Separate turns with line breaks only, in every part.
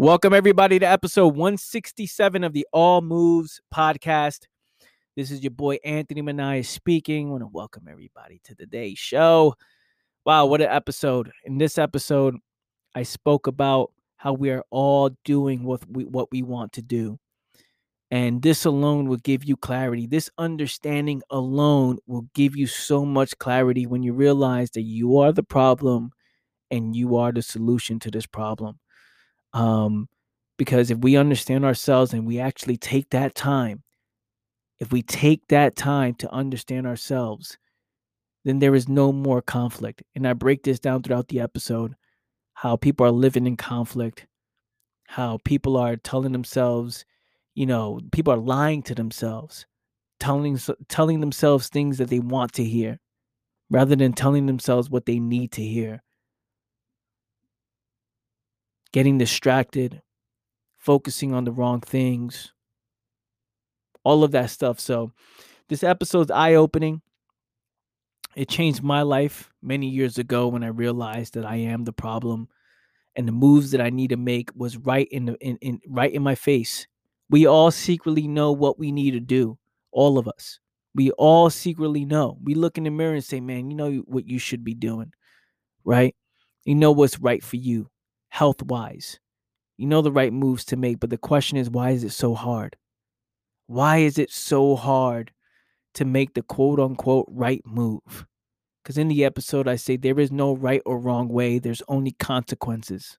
Welcome, everybody, to episode 167 of the All Moves podcast. This is your boy Anthony Manaya speaking. I want to welcome everybody to today's show. Wow, what an episode. In this episode, I spoke about how we are all doing what we, what we want to do. And this alone will give you clarity. This understanding alone will give you so much clarity when you realize that you are the problem and you are the solution to this problem. Um, because if we understand ourselves and we actually take that time, if we take that time to understand ourselves, then there is no more conflict. And I break this down throughout the episode how people are living in conflict, how people are telling themselves, you know, people are lying to themselves, telling telling themselves things that they want to hear rather than telling themselves what they need to hear. Getting distracted, focusing on the wrong things, all of that stuff. So, this episode's eye opening. It changed my life many years ago when I realized that I am the problem and the moves that I need to make was right in the in, in right in my face. We all secretly know what we need to do, all of us. We all secretly know. We look in the mirror and say, "Man, you know what you should be doing." Right? You know what's right for you, health-wise. You know the right moves to make, but the question is why is it so hard? Why is it so hard to make the quote unquote right move? Because in the episode, I say there is no right or wrong way, there's only consequences.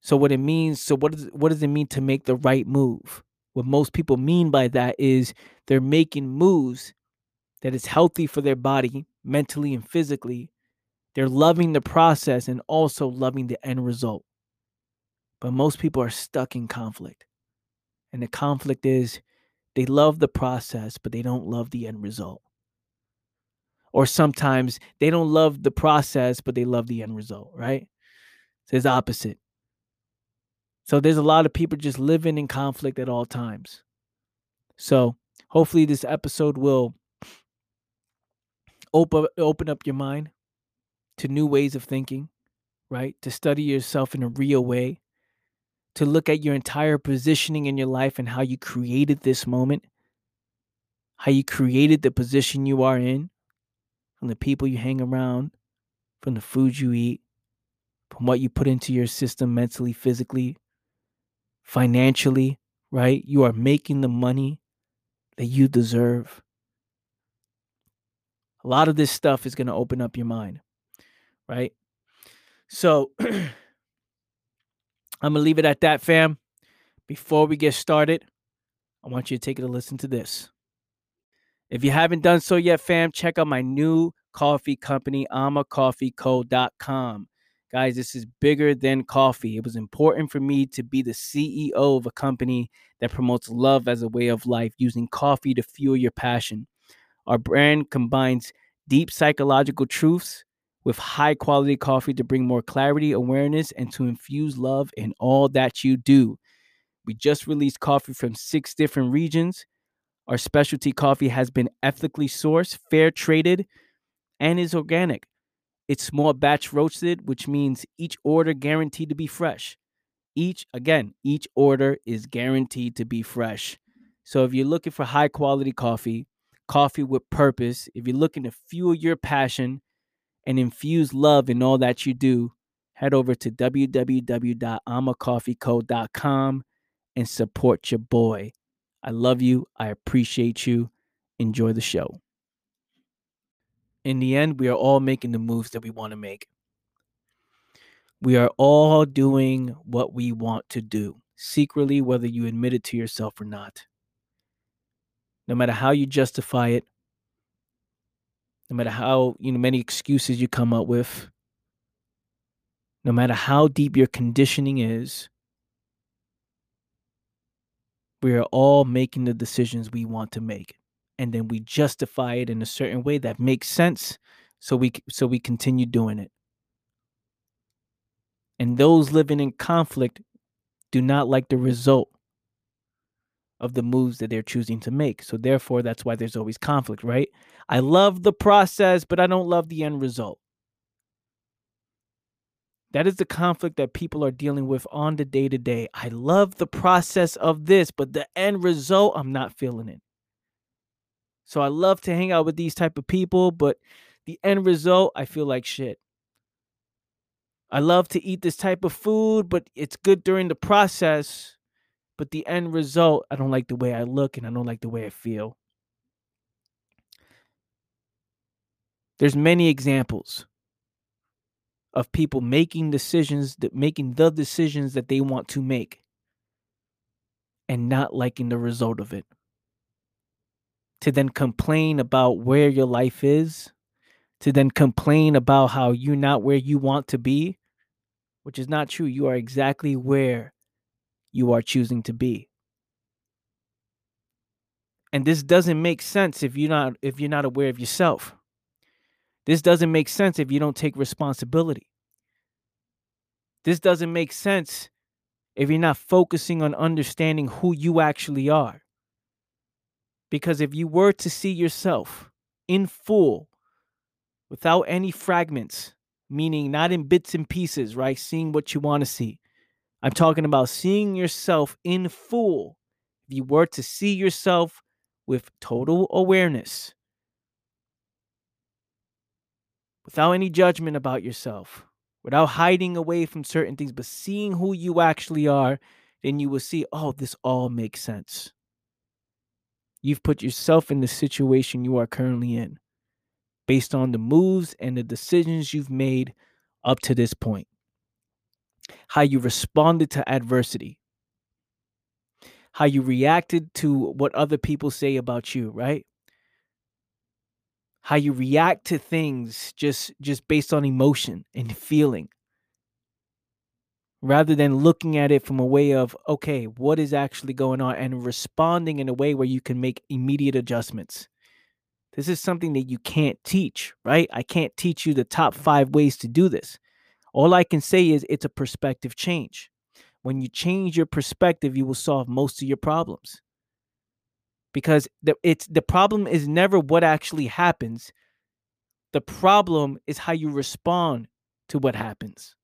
So what it means, so what does what does it mean to make the right move? What most people mean by that is they're making moves that is healthy for their body, mentally and physically. They're loving the process and also loving the end result. But most people are stuck in conflict. And the conflict is they love the process, but they don't love the end result or sometimes they don't love the process, but they love the end result, right? So it's opposite. So there's a lot of people just living in conflict at all times. So hopefully this episode will open open up your mind to new ways of thinking, right? To study yourself in a real way, to look at your entire positioning in your life and how you created this moment, how you created the position you are in, from the people you hang around, from the food you eat, from what you put into your system mentally, physically, financially, right? You are making the money that you deserve. A lot of this stuff is going to open up your mind, right? So I'm going to leave it at that, fam. Before we get started, I want you to take a listen to this. If you haven't done so yet, fam, check out my new coffee company, amacoffeeco.com. Guys, this is bigger than coffee. It was important for me to be the CEO of a company that promotes love as a way of life, using coffee to fuel your passion. Our brand combines deep psychological truths with high quality coffee to bring more clarity, awareness, and to infuse love in all that you do. We just released coffee from six different regions our specialty coffee has been ethically sourced, fair traded, and is organic. It's small batch roasted, which means each order guaranteed to be fresh. Each, again, each order is guaranteed to be fresh. So if you're looking for high quality coffee, coffee with purpose, if you're looking to fuel your passion and infuse love in all that you do, head over to www.amacoffeeco.com and support your boy. I love you. I appreciate you. Enjoy the show. In the end, we are all making the moves that we want to make. We are all doing what we want to do, secretly, whether you admit it to yourself or not. No matter how you justify it, no matter how you know many excuses you come up with, no matter how deep your conditioning is, we are all making the decisions we want to make and then we justify it in a certain way that makes sense so we so we continue doing it. And those living in conflict do not like the result of the moves that they're choosing to make so therefore that's why there's always conflict right i love the process but i don't love the end result That is the conflict that people are dealing with on the day to day. I love the process of this, but the end result, I'm not feeling it. So I love to hang out with these type of people, but the end result, I feel like shit. I love to eat this type of food, but it's good during the process. But the end result, I don't like the way I look and I don't like the way I feel. There's many examples of people making decisions that making the decisions that they want to make and not liking the result of it. To then complain about where your life is, to then complain about how you're not where you want to be, which is not true. You are exactly where you are choosing to be. And this doesn't make sense if you're not if you're not aware of yourself. This doesn't make sense if you don't take responsibility. This doesn't make sense if you're not focusing on understanding who you actually are. Because if you were to see yourself in full, without any fragments, meaning not in bits and pieces, right? Seeing what you want to see. I'm talking about seeing yourself in full. If you were to see yourself with total awareness, without any judgment about yourself, without hiding away from certain things, but seeing who you actually are, then you will see, oh, this all makes sense. You've put yourself in the situation you are currently in based on the moves and the decisions you've made up to this point. How you responded to adversity, how you reacted to what other people say about you, right? how you react to things just just based on emotion and feeling. Rather than looking at it from a way of okay what is actually going on and responding in a way where you can make immediate adjustments. This is something that you can't teach right? I can't teach you the top 5 ways to do this all i can say is it's a perspective change when you change your perspective you will solve most of your problems because the it's the problem is never what actually happens. The problem is how you respond to what happens.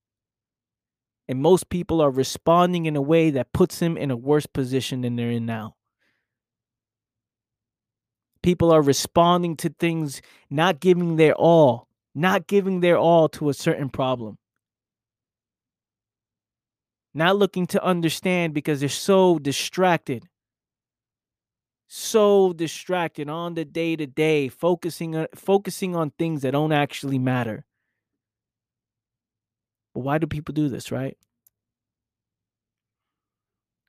And most people are responding in a way that puts them in a worse position than they're in now. People are responding to things, not giving their all, not giving their all to a certain problem. Not looking to understand because they're so distracted so distracted on the day to day, focusing on focusing on things that don't actually matter. But why do people do this, right?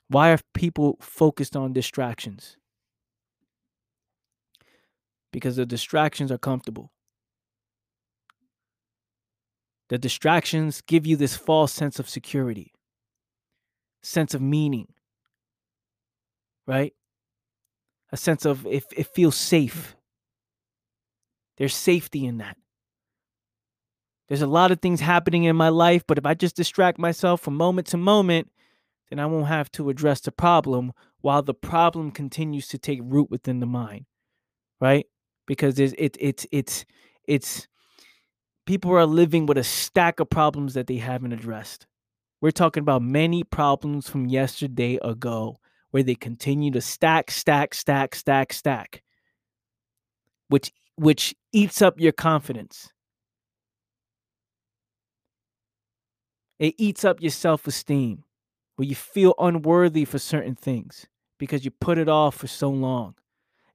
Why are people focused on distractions? Because the distractions are comfortable. The distractions give you this false sense of security, sense of meaning, right? a sense of it, it feels safe. Mm. There's safety in that. There's a lot of things happening in my life, but if I just distract myself from moment to moment, then I won't have to address the problem while the problem continues to take root within the mind. Right? Because it's it, it's it's it's people are living with a stack of problems that they haven't addressed. We're talking about many problems from yesterday ago where they continue to stack, stack, stack, stack, stack, which which eats up your confidence. It eats up your self-esteem, where you feel unworthy for certain things because you put it off for so long.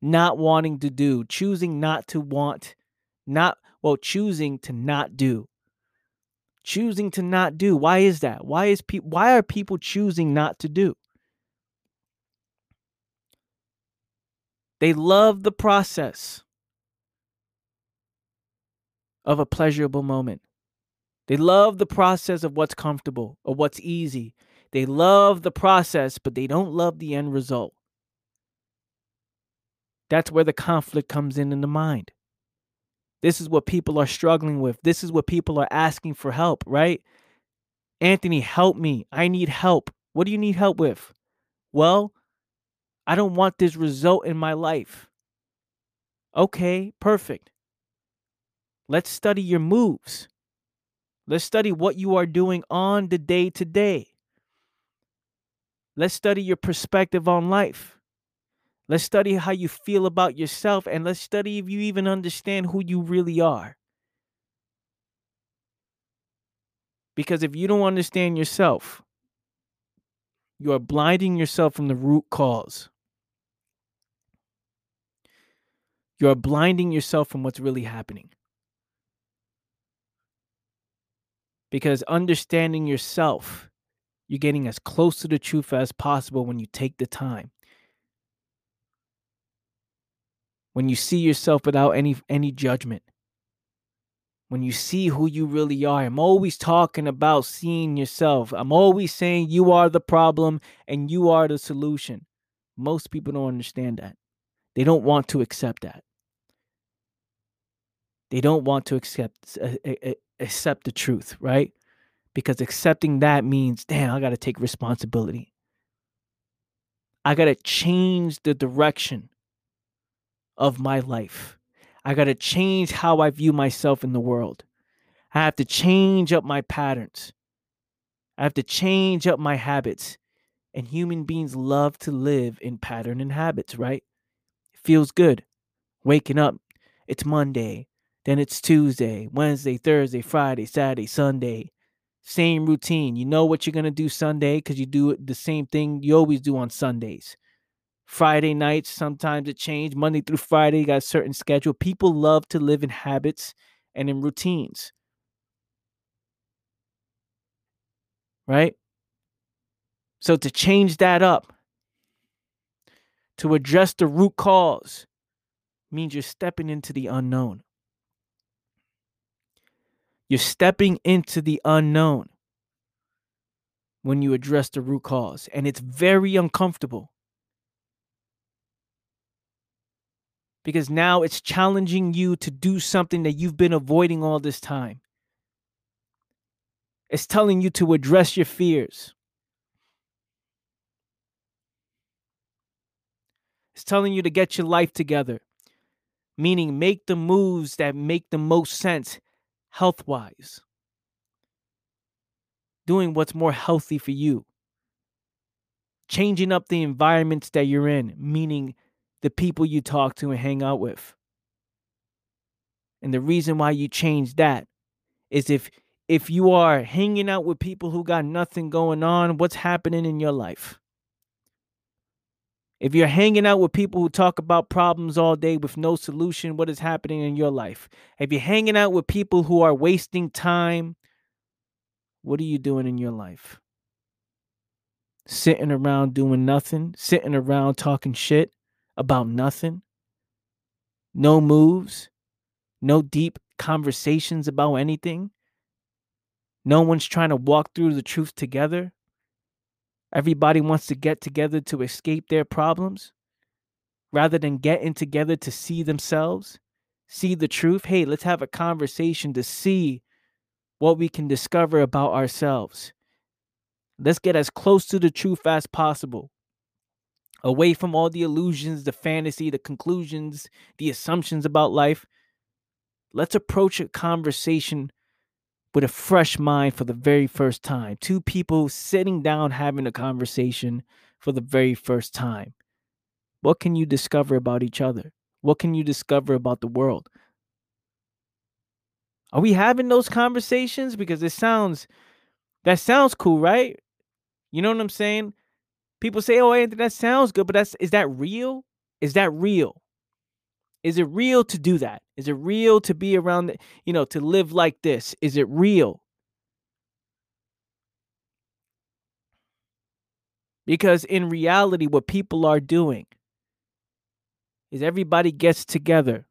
Not wanting to do, choosing not to want, not well, choosing to not do. Choosing to not do. Why is that? Why is pe- why are people choosing not to do? They love the process of a pleasurable moment. They love the process of what's comfortable or what's easy. They love the process, but they don't love the end result. That's where the conflict comes in in the mind. This is what people are struggling with. This is what people are asking for help, right? Anthony, help me. I need help. What do you need help with? Well, I don't want this result in my life. Okay, perfect. Let's study your moves. Let's study what you are doing on the day to day. Let's study your perspective on life. Let's study how you feel about yourself and let's study if you even understand who you really are. Because if you don't understand yourself, you are blinding yourself from the root cause. You are blinding yourself from what's really happening. Because understanding yourself, you're getting as close to the truth as possible when you take the time. When you see yourself without any any judgment when you see who you really are. I'm always talking about seeing yourself. I'm always saying you are the problem and you are the solution. Most people don't understand that. They don't want to accept that. They don't want to accept accept the truth, right? Because accepting that means, damn, I got to take responsibility. I got to change the direction of my life. I got to change how I view myself in the world. I have to change up my patterns. I have to change up my habits. And human beings love to live in pattern and habits, right? It feels good. Waking up, it's Monday, then it's Tuesday, Wednesday, Thursday, Friday, Saturday, Sunday. Same routine. You know what you're going to do Sunday because you do the same thing you always do on Sundays. Friday nights, sometimes it changed. Monday through Friday, you got a certain schedule. People love to live in habits and in routines. Right? So to change that up, to address the root cause, means you're stepping into the unknown. You're stepping into the unknown when you address the root cause. And it's very uncomfortable. Because now it's challenging you to do something that you've been avoiding all this time. It's telling you to address your fears. It's telling you to get your life together, meaning make the moves that make the most sense health wise, doing what's more healthy for you, changing up the environments that you're in, meaning the people you talk to and hang out with. And the reason why you change that is if if you are hanging out with people who got nothing going on, what's happening in your life? If you're hanging out with people who talk about problems all day with no solution, what is happening in your life? If you're hanging out with people who are wasting time, what are you doing in your life? Sitting around doing nothing, sitting around talking shit, about nothing, no moves, no deep conversations about anything. No one's trying to walk through the truth together. Everybody wants to get together to escape their problems rather than getting together to see themselves, see the truth. Hey, let's have a conversation to see what we can discover about ourselves. Let's get as close to the truth as possible away from all the illusions, the fantasy, the conclusions, the assumptions about life. Let's approach a conversation with a fresh mind for the very first time. Two people sitting down having a conversation for the very first time. What can you discover about each other? What can you discover about the world? Are we having those conversations? Because it sounds, that sounds cool, right? You know what I'm saying? People say, "Oh, Anthony, that sounds good," but that's is that real? Is that real? Is it real to do that? Is it real to be around, the, you know, to live like this? Is it real? Because in reality, what people are doing is everybody gets together.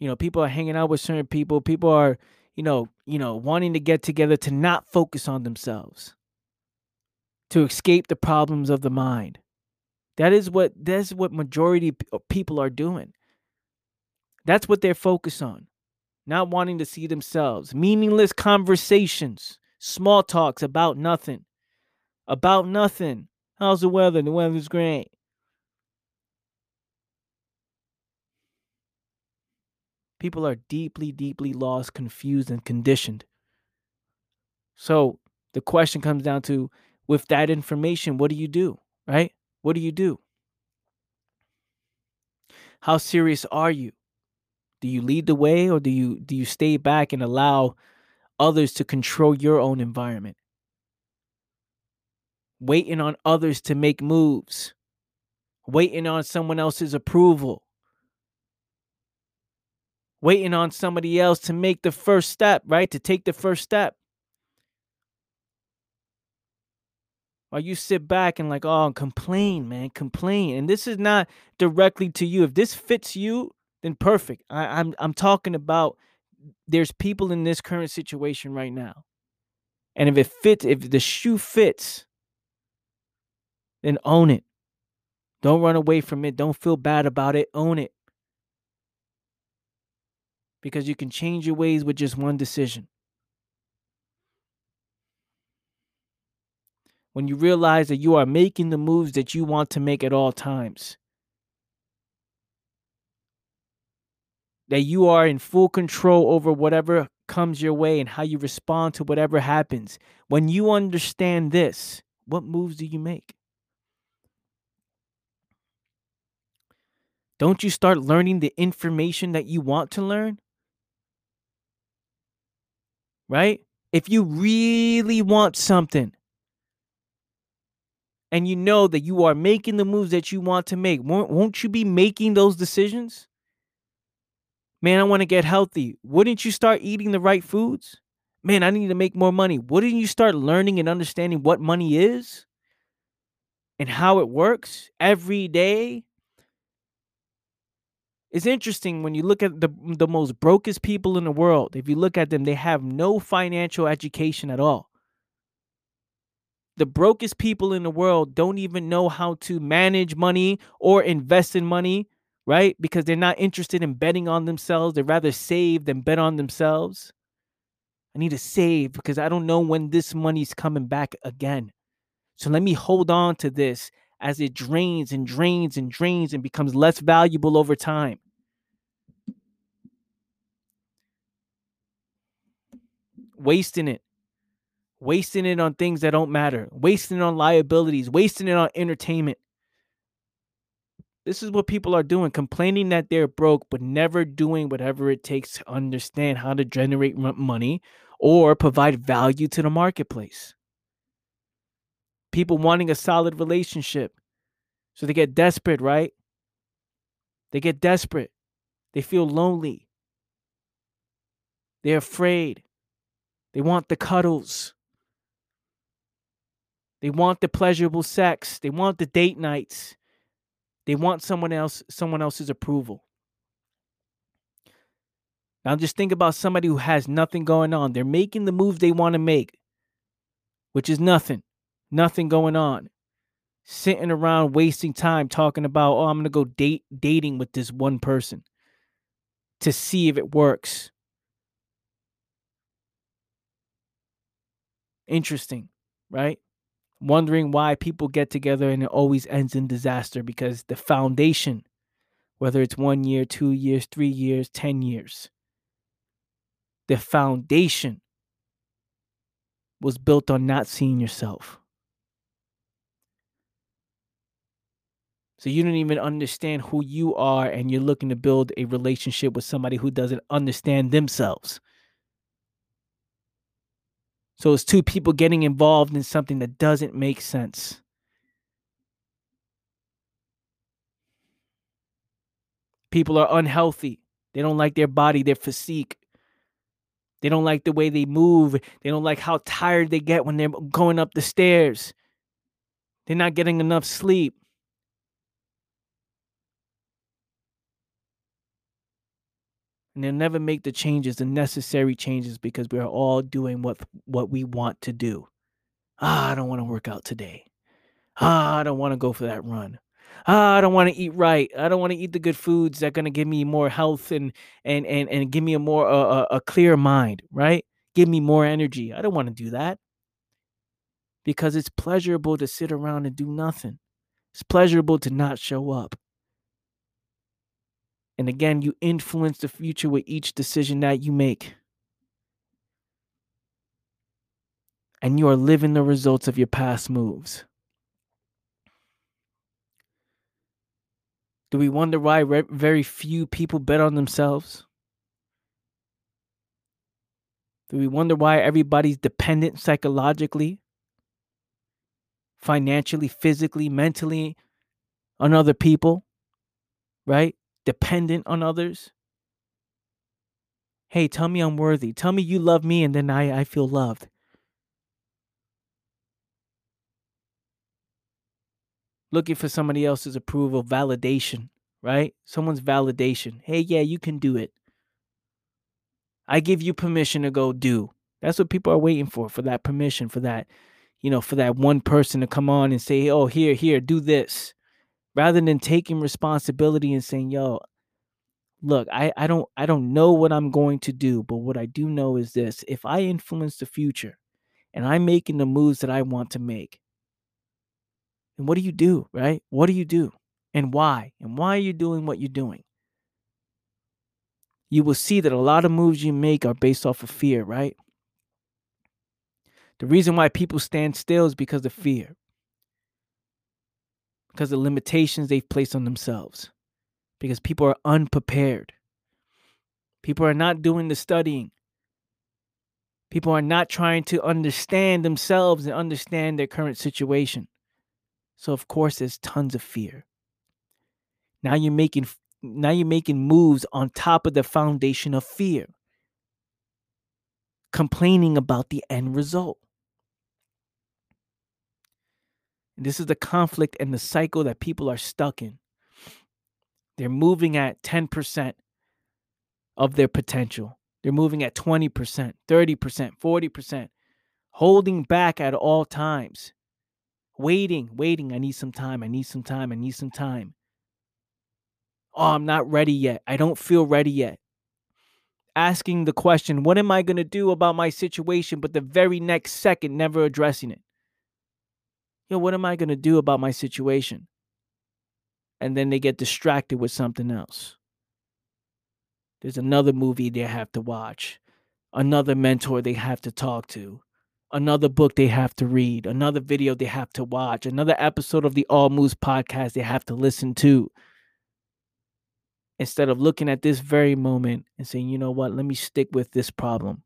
You know, people are hanging out with certain people. People are, you know, you know, wanting to get together to not focus on themselves to escape the problems of the mind. That is what that's what majority of uh, people are doing. That's what they're focused on. Not wanting to see themselves. Meaningless conversations, small talks about nothing. About nothing. How's the weather? The weather's great. People are deeply, deeply lost, confused, and conditioned. So the question comes down to with that information, what do you do? Right? What do you do? How serious are you? Do you lead the way or do you do you stay back and allow others to control your own environment? Waiting on others to make moves. Waiting on someone else's approval. Waiting on somebody else to make the first step, right? To take the first step. Or you sit back and like, oh, complain, man, complain. And this is not directly to you. If this fits you, then perfect. I, I'm I'm talking about there's people in this current situation right now. And if it fits, if the shoe fits, then own it. Don't run away from it. Don't feel bad about it. Own it. Because you can change your ways with just one decision. When you realize that you are making the moves that you want to make at all times. That you are in full control over whatever comes your way and how you respond to whatever happens. When you understand this, what moves do you make? Don't you start learning the information that you want to learn? Right? If you really want something, and you know that you are making the moves that you want to make, won't, you be making those decisions? Man, I want to get healthy. Wouldn't you start eating the right foods? Man, I need to make more money. Wouldn't you start learning and understanding what money is and how it works every day? It's interesting when you look at the the most brokest people in the world. If you look at them, they have no financial education at all the brokest people in the world don't even know how to manage money or invest in money, right? Because they're not interested in betting on themselves. They'd rather save than bet on themselves. I need to save because I don't know when this money's coming back again. So let me hold on to this as it drains and drains and drains and becomes less valuable over time. Wasting it wasting it on things that don't matter, wasting it on liabilities, wasting it on entertainment. This is what people are doing, complaining that they're broke, but never doing whatever it takes to understand how to generate money or provide value to the marketplace. People wanting a solid relationship. So they get desperate, right? They get desperate. They feel lonely. They're afraid. They want the cuddles. They want the pleasurable sex. They want the date nights. They want someone else someone else's approval. Now just think about somebody who has nothing going on. They're making the moves they want to make, which is nothing. Nothing going on. Sitting around wasting time talking about, "Oh, I'm to go date dating with this one person to see if it works." Interesting, right? Wondering why people get together and it always ends in disaster because the foundation, whether it's one year, two years, three years, 10 years, the foundation was built on not seeing yourself. So you don't even understand who you are, and you're looking to build a relationship with somebody who doesn't understand themselves. So it's two people getting involved in something that doesn't make sense. People are unhealthy. They don't like their body, their physique. They don't like the way they move. They don't like how tired they get when they're going up the stairs. They're not getting enough sleep. And they'll never make the changes, the necessary changes, because we are all doing what what we want to do. Ah, I don't want to work out today. Ah, I don't want to go for that run. Ah, I don't want to eat right. I don't want to eat the good foods that are gonna give me more health and and and and give me a more a clear mind, right? Give me more energy. I don't want to do that because it's pleasurable to sit around and do nothing. It's pleasurable to not show up. And again, you influence the future with each decision that you make. And you are living the results of your past moves. Do we wonder why very few people bet on themselves? Do we wonder why everybody's dependent psychologically, financially, physically, mentally on other people? Right? Dependent on others? Hey, tell me I'm worthy. Tell me you love me, and then I, I feel loved. Looking for somebody else's approval, validation, right? Someone's validation. Hey, yeah, you can do it. I give you permission to go do. That's what people are waiting for, for that permission, for that, you know, for that one person to come on and say, oh, here, here, do this. Rather than taking responsibility and saying, yo, look, I, I don't I don't know what I'm going to do, but what I do know is this. If I influence the future and I'm making the moves that I want to make, and what do you do, right? What do you do? And why? And why are you doing what you're doing? you will see that a lot of moves you make are based off of fear, right? The reason why people stand still is because of fear, because of limitations they've placed on themselves, because people are unprepared. People are not doing the studying. People are not trying to understand themselves and understand their current situation. So, of course, there's tons of fear. Now you're making now you're making moves on top of the foundation of fear, complaining about the end result. And this is the conflict and the cycle that people are stuck in. They're moving at 10% of their potential. They're moving at 20%, 30%, 40%, holding back at all times. Waiting, waiting. I need some time. I need some time. I need some time. Oh, I'm not ready yet. I don't feel ready yet. Asking the question, what am I going to do about my situation? But the very next second, never addressing it. Yo, what am I going to do about my situation? And then they get distracted with something else. There's another movie they have to watch, another mentor they have to talk to, another book they have to read, another video they have to watch, another episode of the All Moves podcast they have to listen to instead of looking at this very moment and saying, you know what, let me stick with this problem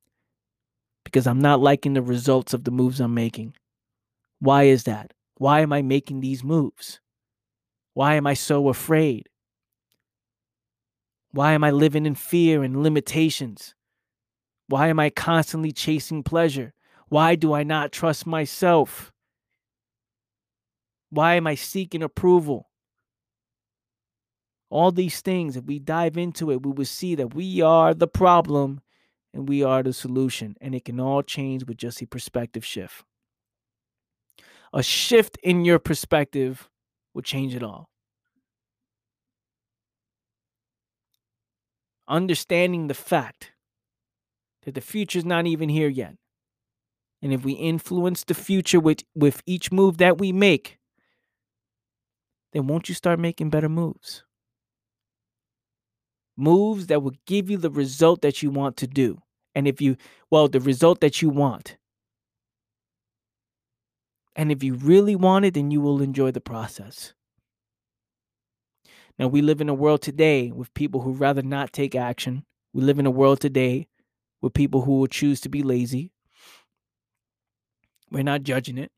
because I'm not liking the results of the moves I'm making. Why is that? Why am I making these moves? Why am I so afraid? Why am I living in fear and limitations? Why am I constantly chasing pleasure? Why do I not trust myself? Why am I seeking approval? all these things, if we dive into it, we will see that we are the problem and we are the solution. And it can all change with just a perspective shift. A shift in your perspective will change it all. Understanding the fact that the future is not even here yet. And if we influence the future with, with each move that we make, then won't you start making better moves? moves that will give you the result that you want to do. And if you, well, the result that you want. And if you really want it, then you will enjoy the process. Now, we live in a world today with people who rather not take action. We live in a world today with people who will choose to be lazy. We're not judging it.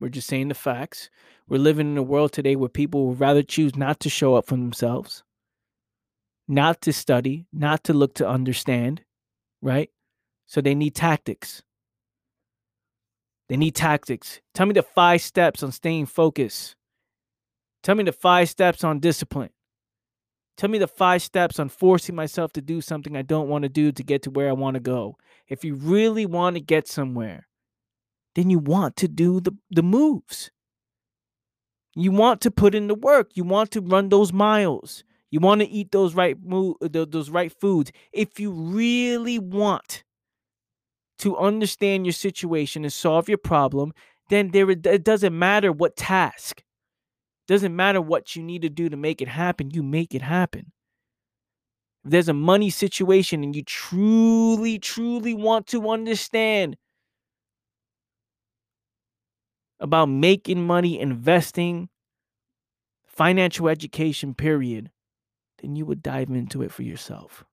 We're just saying the facts. We're living in a world today where people would rather choose not to show up for themselves not to study, not to look to understand, right? So they need tactics. They need tactics. Tell me the five steps on staying focused. Tell me the five steps on discipline. Tell me the five steps on forcing myself to do something I don't want to do to get to where I want to go. If you really want to get somewhere, then you want to do the, the moves. You want to put in the work. You want to run those miles. You want to eat those right mo- those right foods. If you really want to understand your situation and solve your problem, then there it doesn't matter what task. Doesn't matter what you need to do to make it happen, you make it happen. if there's a money situation and you truly, truly want to understand about making money, investing, financial education, period, then you would dive into it for yourself.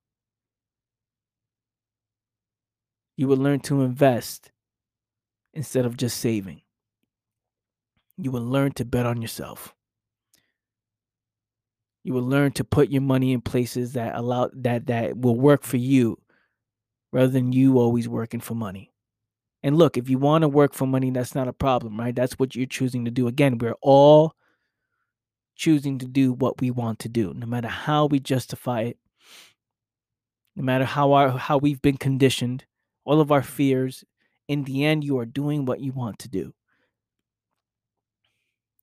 You will learn to invest instead of just saving. You will learn to bet on yourself. You will learn to put your money in places that allow that that will work for you rather than you always working for money. And look, if you want to work for money, that's not a problem, right? That's what you're choosing to do. Again, we're all choosing to do what we want to do, no matter how we justify it, no matter how our how we've been conditioned, all of our fears. In the end, you are doing what you want to do.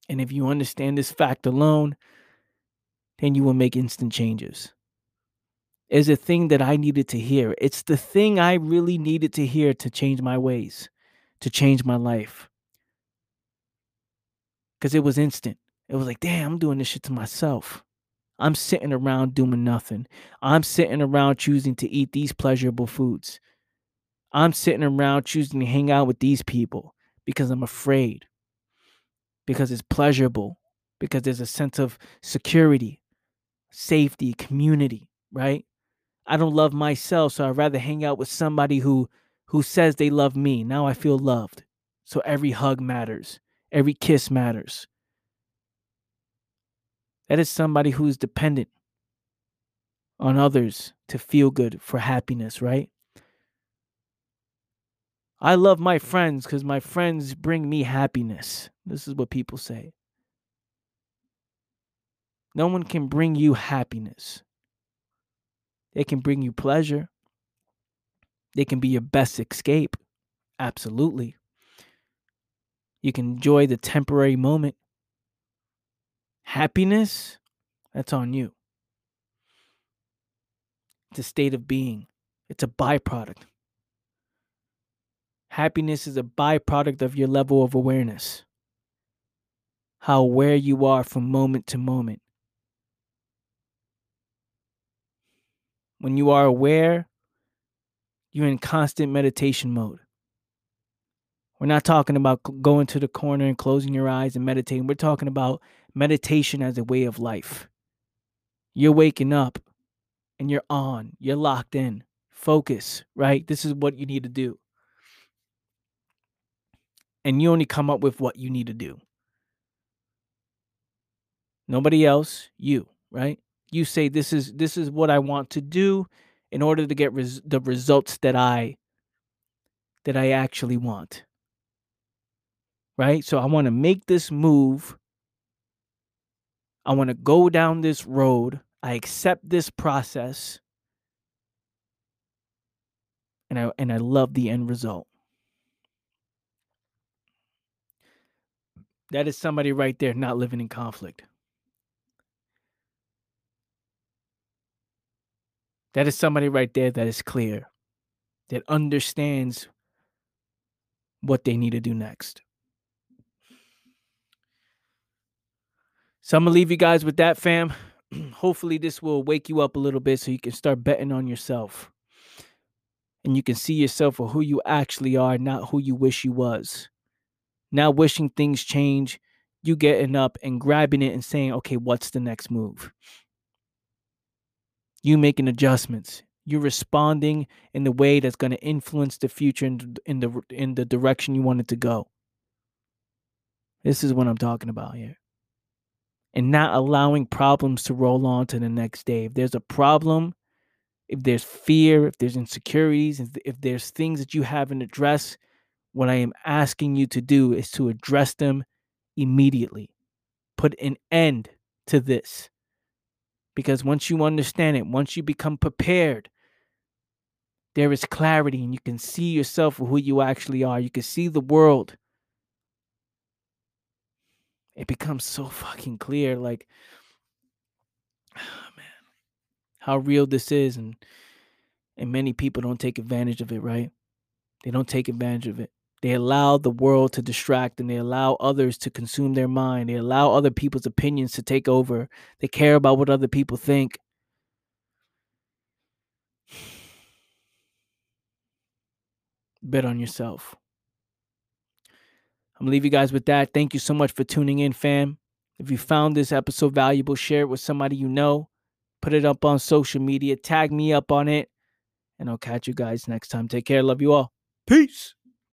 And if you understand this fact alone, then you will make instant changes. Is a thing that I needed to hear. It's the thing I really needed to hear to change my ways, to change my life. Because it was instant. It was like, damn, I'm doing this shit to myself. I'm sitting around doing nothing. I'm sitting around choosing to eat these pleasurable foods. I'm sitting around choosing to hang out with these people because I'm afraid, because it's pleasurable, because there's a sense of security, safety, community, right? I don't love myself, so I'd rather hang out with somebody who who says they love me. Now I feel loved. So every hug matters. Every kiss matters. That is somebody who's dependent on others to feel good for happiness, right? I love my friends because my friends bring me happiness. This is what people say. No one can bring you happiness. They can bring you pleasure. They can be your best escape. Absolutely. You can enjoy the temporary moment. Happiness, that's on you. It's a state of being, it's a byproduct. Happiness is a byproduct of your level of awareness, how aware you are from moment to moment. When you are aware, you're in constant meditation mode. We're not talking about going to the corner and closing your eyes and meditating. We're talking about meditation as a way of life. You're waking up and you're on, you're locked in. Focus, right? This is what you need to do. And you only come up with what you need to do. Nobody else, you, right? you say this is this is what I want to do in order to get res- the results that I that I actually want. Right? So I want to make this move. I want to go down this road. I accept this process. And I and I love the end result. That is somebody right there not living in conflict. That is somebody right there that is clear, that understands what they need to do next. So I'm gonna leave you guys with that, fam. Hopefully, this will wake you up a little bit so you can start betting on yourself. And you can see yourself for who you actually are, not who you wish you was. Now wishing things change, you getting up and grabbing it and saying, okay, what's the next move? you making adjustments. You're responding in the way that's going to influence the future in, in the in the direction you want it to go. This is what i'm talking about here. And not allowing problems to roll on to the next day. If there's a problem if there's fear if there's insecurities if there's things that you haven't addressed what i am asking you to do is to address them immediately put an end to this because once you understand it, once you become prepared, there is clarity and you can see yourself for who you actually are. You can see the world. It becomes so fucking clear like man, how real this is and and many people don't take advantage of it, right? They don't take advantage of it. They allow the world to distract and they allow others to consume their mind. They allow other people's opinions to take over. They care about what other people think. Bet on yourself. I'm gonna leave you guys with that. Thank you so much for tuning in, fam. If you found this episode valuable, share it with somebody you know. Put it up on social media. Tag me up on it. And I'll catch you guys next time. Take care. Love you all. Peace.